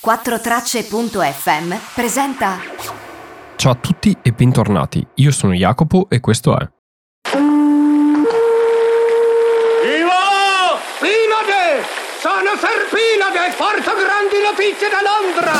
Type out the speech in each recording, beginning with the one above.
4tracce.fm presenta Ciao a tutti e bentornati. Io sono Jacopo e questo è Ivo! Pinade! Sono Serpinade! Porto grandi notizie da Londra!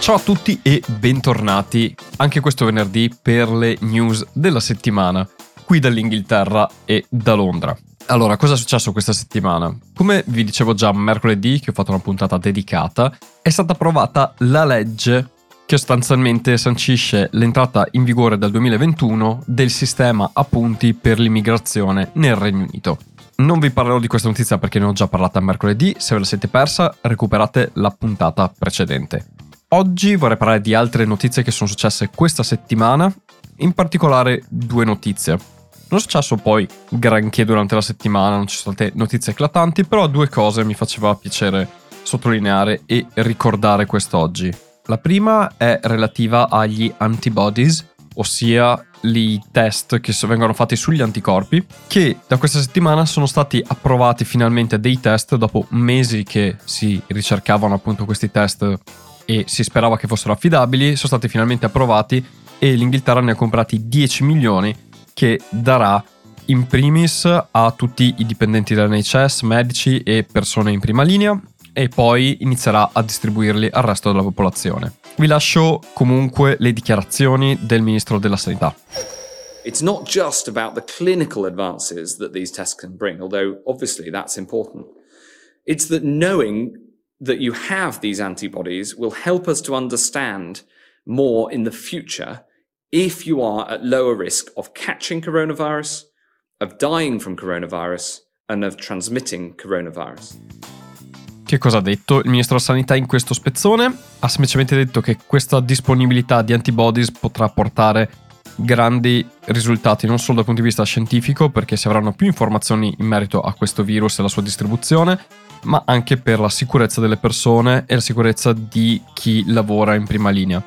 Ciao a tutti e bentornati anche questo venerdì per le news della settimana qui dall'Inghilterra e da Londra. Allora, cosa è successo questa settimana? Come vi dicevo già mercoledì, che ho fatto una puntata dedicata, è stata approvata la legge che sostanzialmente sancisce l'entrata in vigore dal 2021 del sistema a punti per l'immigrazione nel Regno Unito. Non vi parlerò di questa notizia perché ne ho già parlata mercoledì, se ve la siete persa recuperate la puntata precedente. Oggi vorrei parlare di altre notizie che sono successe questa settimana, in particolare due notizie. Non è successo poi granché durante la settimana, non ci sono state notizie eclatanti, però due cose mi faceva piacere sottolineare e ricordare quest'oggi. La prima è relativa agli antibodies, ossia i test che vengono fatti sugli anticorpi, che da questa settimana sono stati approvati finalmente dei test dopo mesi che si ricercavano appunto questi test e si sperava che fossero affidabili, sono stati finalmente approvati e l'Inghilterra ne ha comprati 10 milioni che darà in primis a tutti i dipendenti dell'NHS, medici e persone in prima linea e poi inizierà a distribuirli al resto della popolazione. Vi lascio comunque le dichiarazioni del ministro della sanità. It's not just about the clinical advances that these tests can bring, although obviously that's important. It's that knowing that you have these antibodies will help us to understand more in the future if you are at lower risk of catching coronavirus, of dying from coronavirus, and of transmitting coronavirus. Che cosa ha detto il ministro della sanità in questo spezzone? Ha semplicemente detto che questa disponibilità di antibodies potrà portare grandi risultati non solo dal punto di vista scientifico perché si avranno più informazioni in merito a questo virus e alla sua distribuzione, ma anche per la sicurezza delle persone e la sicurezza di chi lavora in prima linea.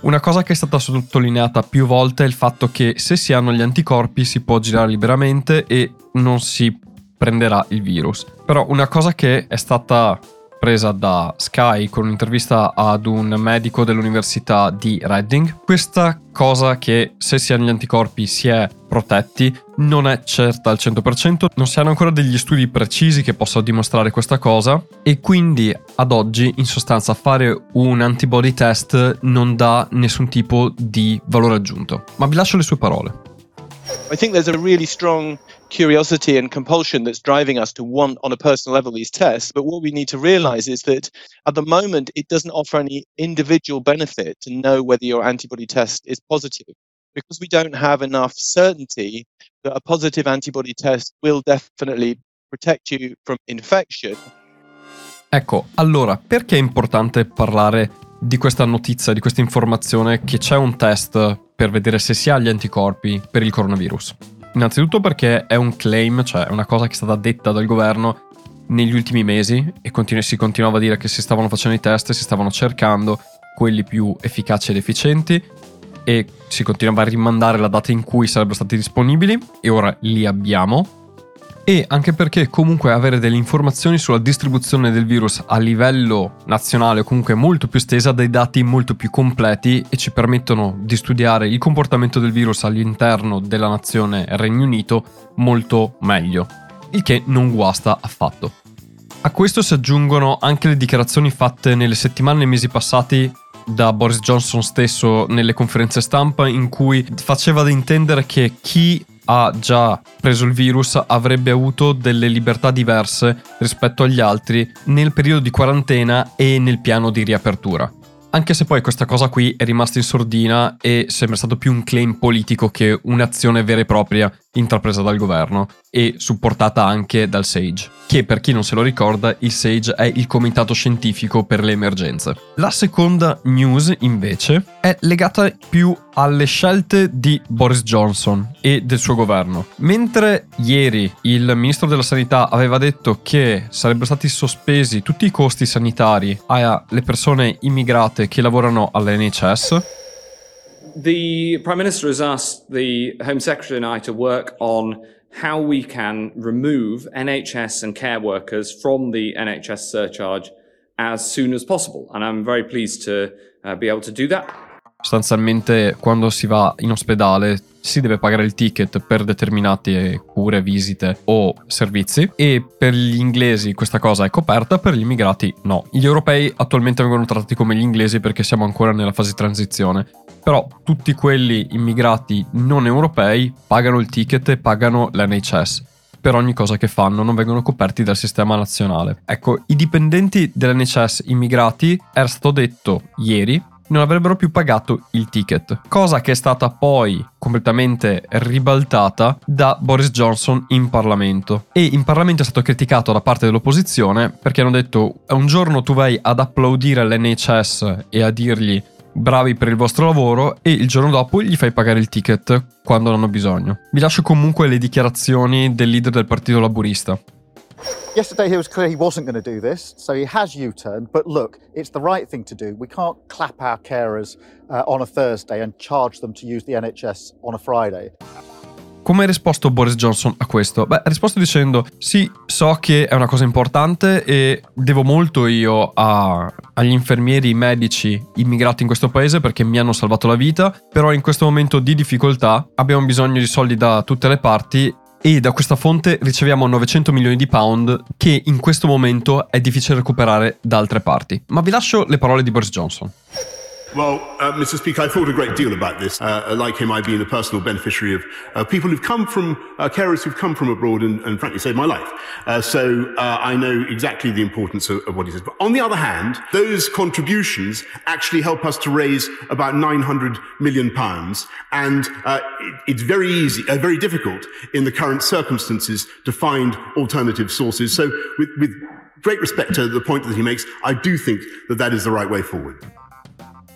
Una cosa che è stata sottolineata più volte è il fatto che se si hanno gli anticorpi si può girare liberamente e non si prenderà il virus. Però una cosa che è stata presa da Sky con un'intervista ad un medico dell'università di Reading. Questa cosa che se si hanno gli anticorpi si è protetti non è certa al 100%, non si hanno ancora degli studi precisi che possano dimostrare questa cosa e quindi ad oggi in sostanza fare un antibody test non dà nessun tipo di valore aggiunto. Ma vi lascio le sue parole. I think there's a really strong curiosity and compulsion that's driving us to want on a personal level these tests. But what we need to realize is that at the moment, it doesn't offer any individual benefit to know whether your antibody test is positive because we don't have enough certainty that a positive antibody test will definitely protect you from infection. Ecco, allora, perché è importante parlare di questa notizia, di questa informazione che c'è un test per vedere se si ha gli anticorpi per il coronavirus? Innanzitutto perché è un claim, cioè è una cosa che è stata detta dal governo negli ultimi mesi e continu- si continuava a dire che si stavano facendo i test, si stavano cercando quelli più efficaci ed efficienti e si continuava a rimandare la data in cui sarebbero stati disponibili e ora li abbiamo. E anche perché comunque avere delle informazioni sulla distribuzione del virus a livello nazionale o comunque molto più estesa dei dati molto più completi e ci permettono di studiare il comportamento del virus all'interno della nazione Regno Unito molto meglio, il che non guasta affatto. A questo si aggiungono anche le dichiarazioni fatte nelle settimane e mesi passati da Boris Johnson stesso nelle conferenze stampa in cui faceva da intendere che chi ha già preso il virus avrebbe avuto delle libertà diverse rispetto agli altri nel periodo di quarantena e nel piano di riapertura. Anche se poi questa cosa qui è rimasta in sordina e sembra stato più un claim politico che un'azione vera e propria intrapresa dal governo e supportata anche dal SAGE, che per chi non se lo ricorda il SAGE è il comitato scientifico per le emergenze. La seconda news invece è legata più alle scelte di Boris Johnson e del suo governo. Mentre ieri il ministro della sanità aveva detto che sarebbero stati sospesi tutti i costi sanitari alle persone immigrate che lavorano all'NHS, the Prime Minister has asked the Home Secretary and I to work on how we can remove NHS and care workers from the NHS surcharge as soon as possible. And I'm very pleased to uh, be able to do that. Sostanzialmente quando si va in ospedale si deve pagare il ticket per determinate cure, visite o servizi e per gli inglesi questa cosa è coperta, per gli immigrati no. Gli europei attualmente vengono trattati come gli inglesi perché siamo ancora nella fase di transizione, però tutti quelli immigrati non europei pagano il ticket e pagano l'NHS per ogni cosa che fanno, non vengono coperti dal sistema nazionale. Ecco, i dipendenti dell'NHS immigrati era stato detto ieri non avrebbero più pagato il ticket, cosa che è stata poi completamente ribaltata da Boris Johnson in Parlamento. E in Parlamento è stato criticato da parte dell'opposizione perché hanno detto un giorno tu vai ad applaudire l'NHS e a dirgli bravi per il vostro lavoro e il giorno dopo gli fai pagare il ticket quando non hanno bisogno. Vi lascio comunque le dichiarazioni del leader del Partito Laburista. Yesterday he was clear he wasn't going to do this, so he has U-turned. But look, it's the right thing to do. We can't clap our carers uh, on a Thursday and charge them to use the NHS on a Friday. Come ha risposto Boris Johnson a questo? Beh, ha risposto dicendo: Sì, so che è una cosa importante e devo molto io a, agli infermieri, medici immigrati in questo paese perché mi hanno salvato la vita. Però in questo momento di difficoltà abbiamo bisogno di soldi da tutte le parti e da questa fonte riceviamo 900 milioni di pound che in questo momento è difficile recuperare da altre parti. Ma vi lascio le parole di Boris Johnson. Well, uh, Mr. Speaker, I thought a great deal about this. Uh, like him, I've been a personal beneficiary of uh, people who've come from, uh, carers who've come from abroad and, and frankly saved my life. Uh, so uh, I know exactly the importance of, of, what he says. But on the other hand, those contributions actually help us to raise about 900 million pounds. And it, it's very easy, very difficult in the current circumstances to find alternative sources. So with, with great respect to the point that he makes, I do think that that is the right way forward.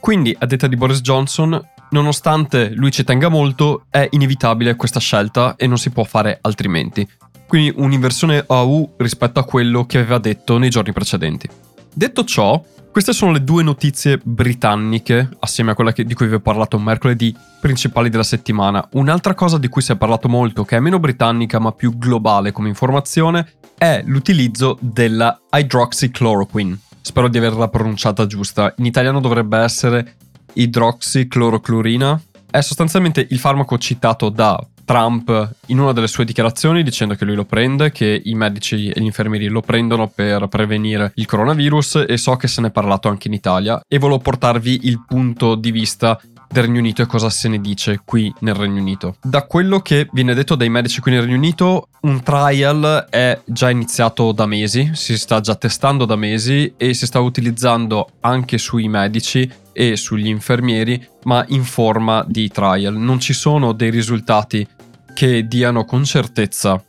Quindi, a detta di Boris Johnson, nonostante lui ci tenga molto, è inevitabile questa scelta e non si può fare altrimenti. Quindi un'inversione AU rispetto a quello che aveva detto nei giorni precedenti. Detto ciò, queste sono le due notizie britanniche, assieme a quella che, di cui vi ho parlato mercoledì, principali della settimana. Un'altra cosa di cui si è parlato molto, che è meno britannica ma più globale come informazione, è l'utilizzo della hydroxychloroquine spero di averla pronunciata giusta. In italiano dovrebbe essere idroxicloroclorina. È sostanzialmente il farmaco citato da Trump in una delle sue dichiarazioni dicendo che lui lo prende, che i medici e gli infermieri lo prendono per prevenire il coronavirus e so che se ne è parlato anche in Italia e volevo portarvi il punto di vista del Regno Unito e cosa se ne dice qui nel Regno Unito. Da quello che viene detto dai medici qui nel Regno Unito, un trial è già iniziato da mesi, si sta già testando da mesi e si sta utilizzando anche sui medici e sugli infermieri, ma in forma di trial. Non ci sono dei risultati che diano con certezza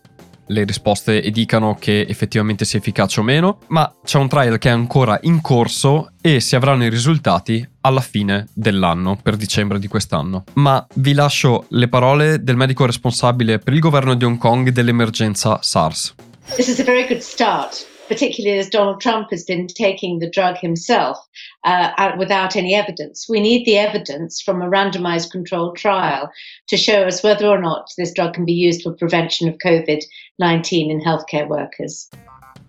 le risposte e dicano che effettivamente sia efficace o meno, ma c'è un trial che è ancora in corso e si avranno i risultati alla fine dell'anno, per dicembre di quest'anno. Ma vi lascio le parole del medico responsabile per il governo di Hong Kong dell'emergenza SARS. This is a very good start. Particularly as Donald Trump has been taking the drug himself uh, without any evidence. We need the evidence from a randomized controlled trial to show us whether or not this drug can be used for prevention of COVID 19 in healthcare workers.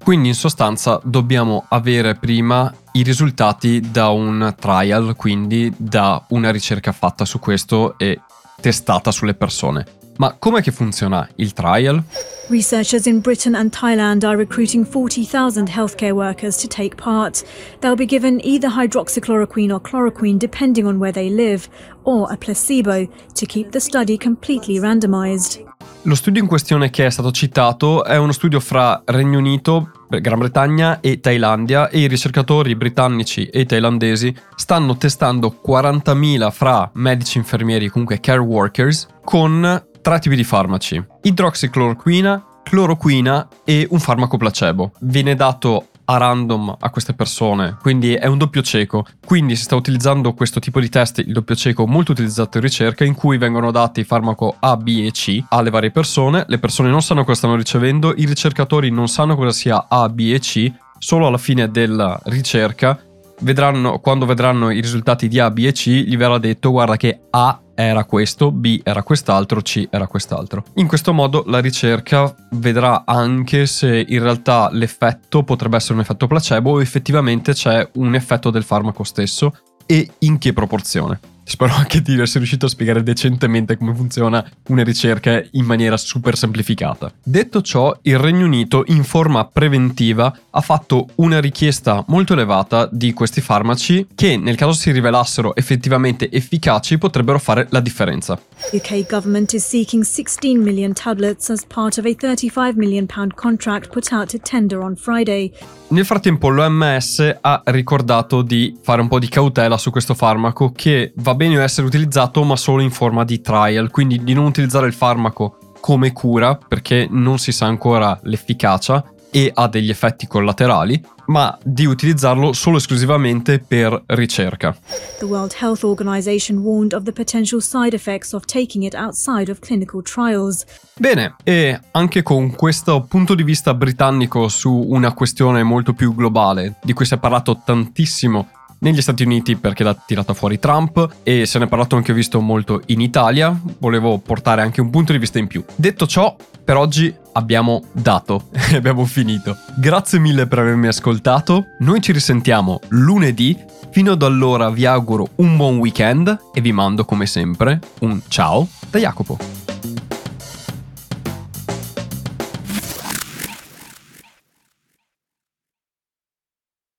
Quindi in sostanza dobbiamo avere prima i risultati da un trial, quindi da una ricerca fatta su questo e testata sulle persone. Ma com'è che funziona il trial? Researchers in Britain and Thailand are recruiting 40,000 healthcare workers to take part. They'll be given either hydroxychloroquine or chloroquine depending on where they live, or a placebo to keep the study completely randomized. Lo studio in questione che è stato citato è uno studio fra Regno Unito, Gran Bretagna e Thailandia e i ricercatori britannici e thailandesi stanno testando 40.000 fra medici, infermieri, comunque care workers, con tre tipi di farmaci: idroxicloroquina, cloroquina e un farmaco placebo. Viene dato a random a queste persone, quindi è un doppio cieco. Quindi si sta utilizzando questo tipo di test, il doppio cieco molto utilizzato in ricerca, in cui vengono dati farmaco A, B e C alle varie persone. Le persone non sanno cosa stanno ricevendo, i ricercatori non sanno cosa sia A, B e C. Solo alla fine della ricerca vedranno, quando vedranno i risultati di A, B e C, gli verrà detto guarda che A era questo, B era quest'altro, C era quest'altro. In questo modo la ricerca vedrà anche se in realtà l'effetto potrebbe essere un effetto placebo o effettivamente c'è un effetto del farmaco stesso e in che proporzione. Spero anche di essere riuscito a spiegare decentemente come funziona una ricerca in maniera super semplificata. Detto ciò, il Regno Unito in forma preventiva ha fatto una richiesta molto elevata di questi farmaci che nel caso si rivelassero effettivamente efficaci potrebbero fare la differenza. UK government is seeking 16 million tablets as part of a 35 million pound contract put out to tender on Friday. Nel frattempo l'OMS ha ricordato di fare un po' di cautela su questo farmaco che va bene essere utilizzato ma solo in forma di trial, quindi di non utilizzare il farmaco come cura perché non si sa ancora l'efficacia e ha degli effetti collaterali, ma di utilizzarlo solo esclusivamente per ricerca. The World Health Organization warned of the potential side effects of taking it outside of clinical trials. Bene, e anche con questo punto di vista britannico su una questione molto più globale, di cui si è parlato tantissimo negli Stati Uniti perché l'ha tirata fuori Trump e se ne è parlato anche ho visto molto in Italia, volevo portare anche un punto di vista in più. Detto ciò, per oggi abbiamo dato e abbiamo finito. Grazie mille per avermi ascoltato, noi ci risentiamo lunedì, fino ad allora vi auguro un buon weekend e vi mando come sempre un ciao da Jacopo.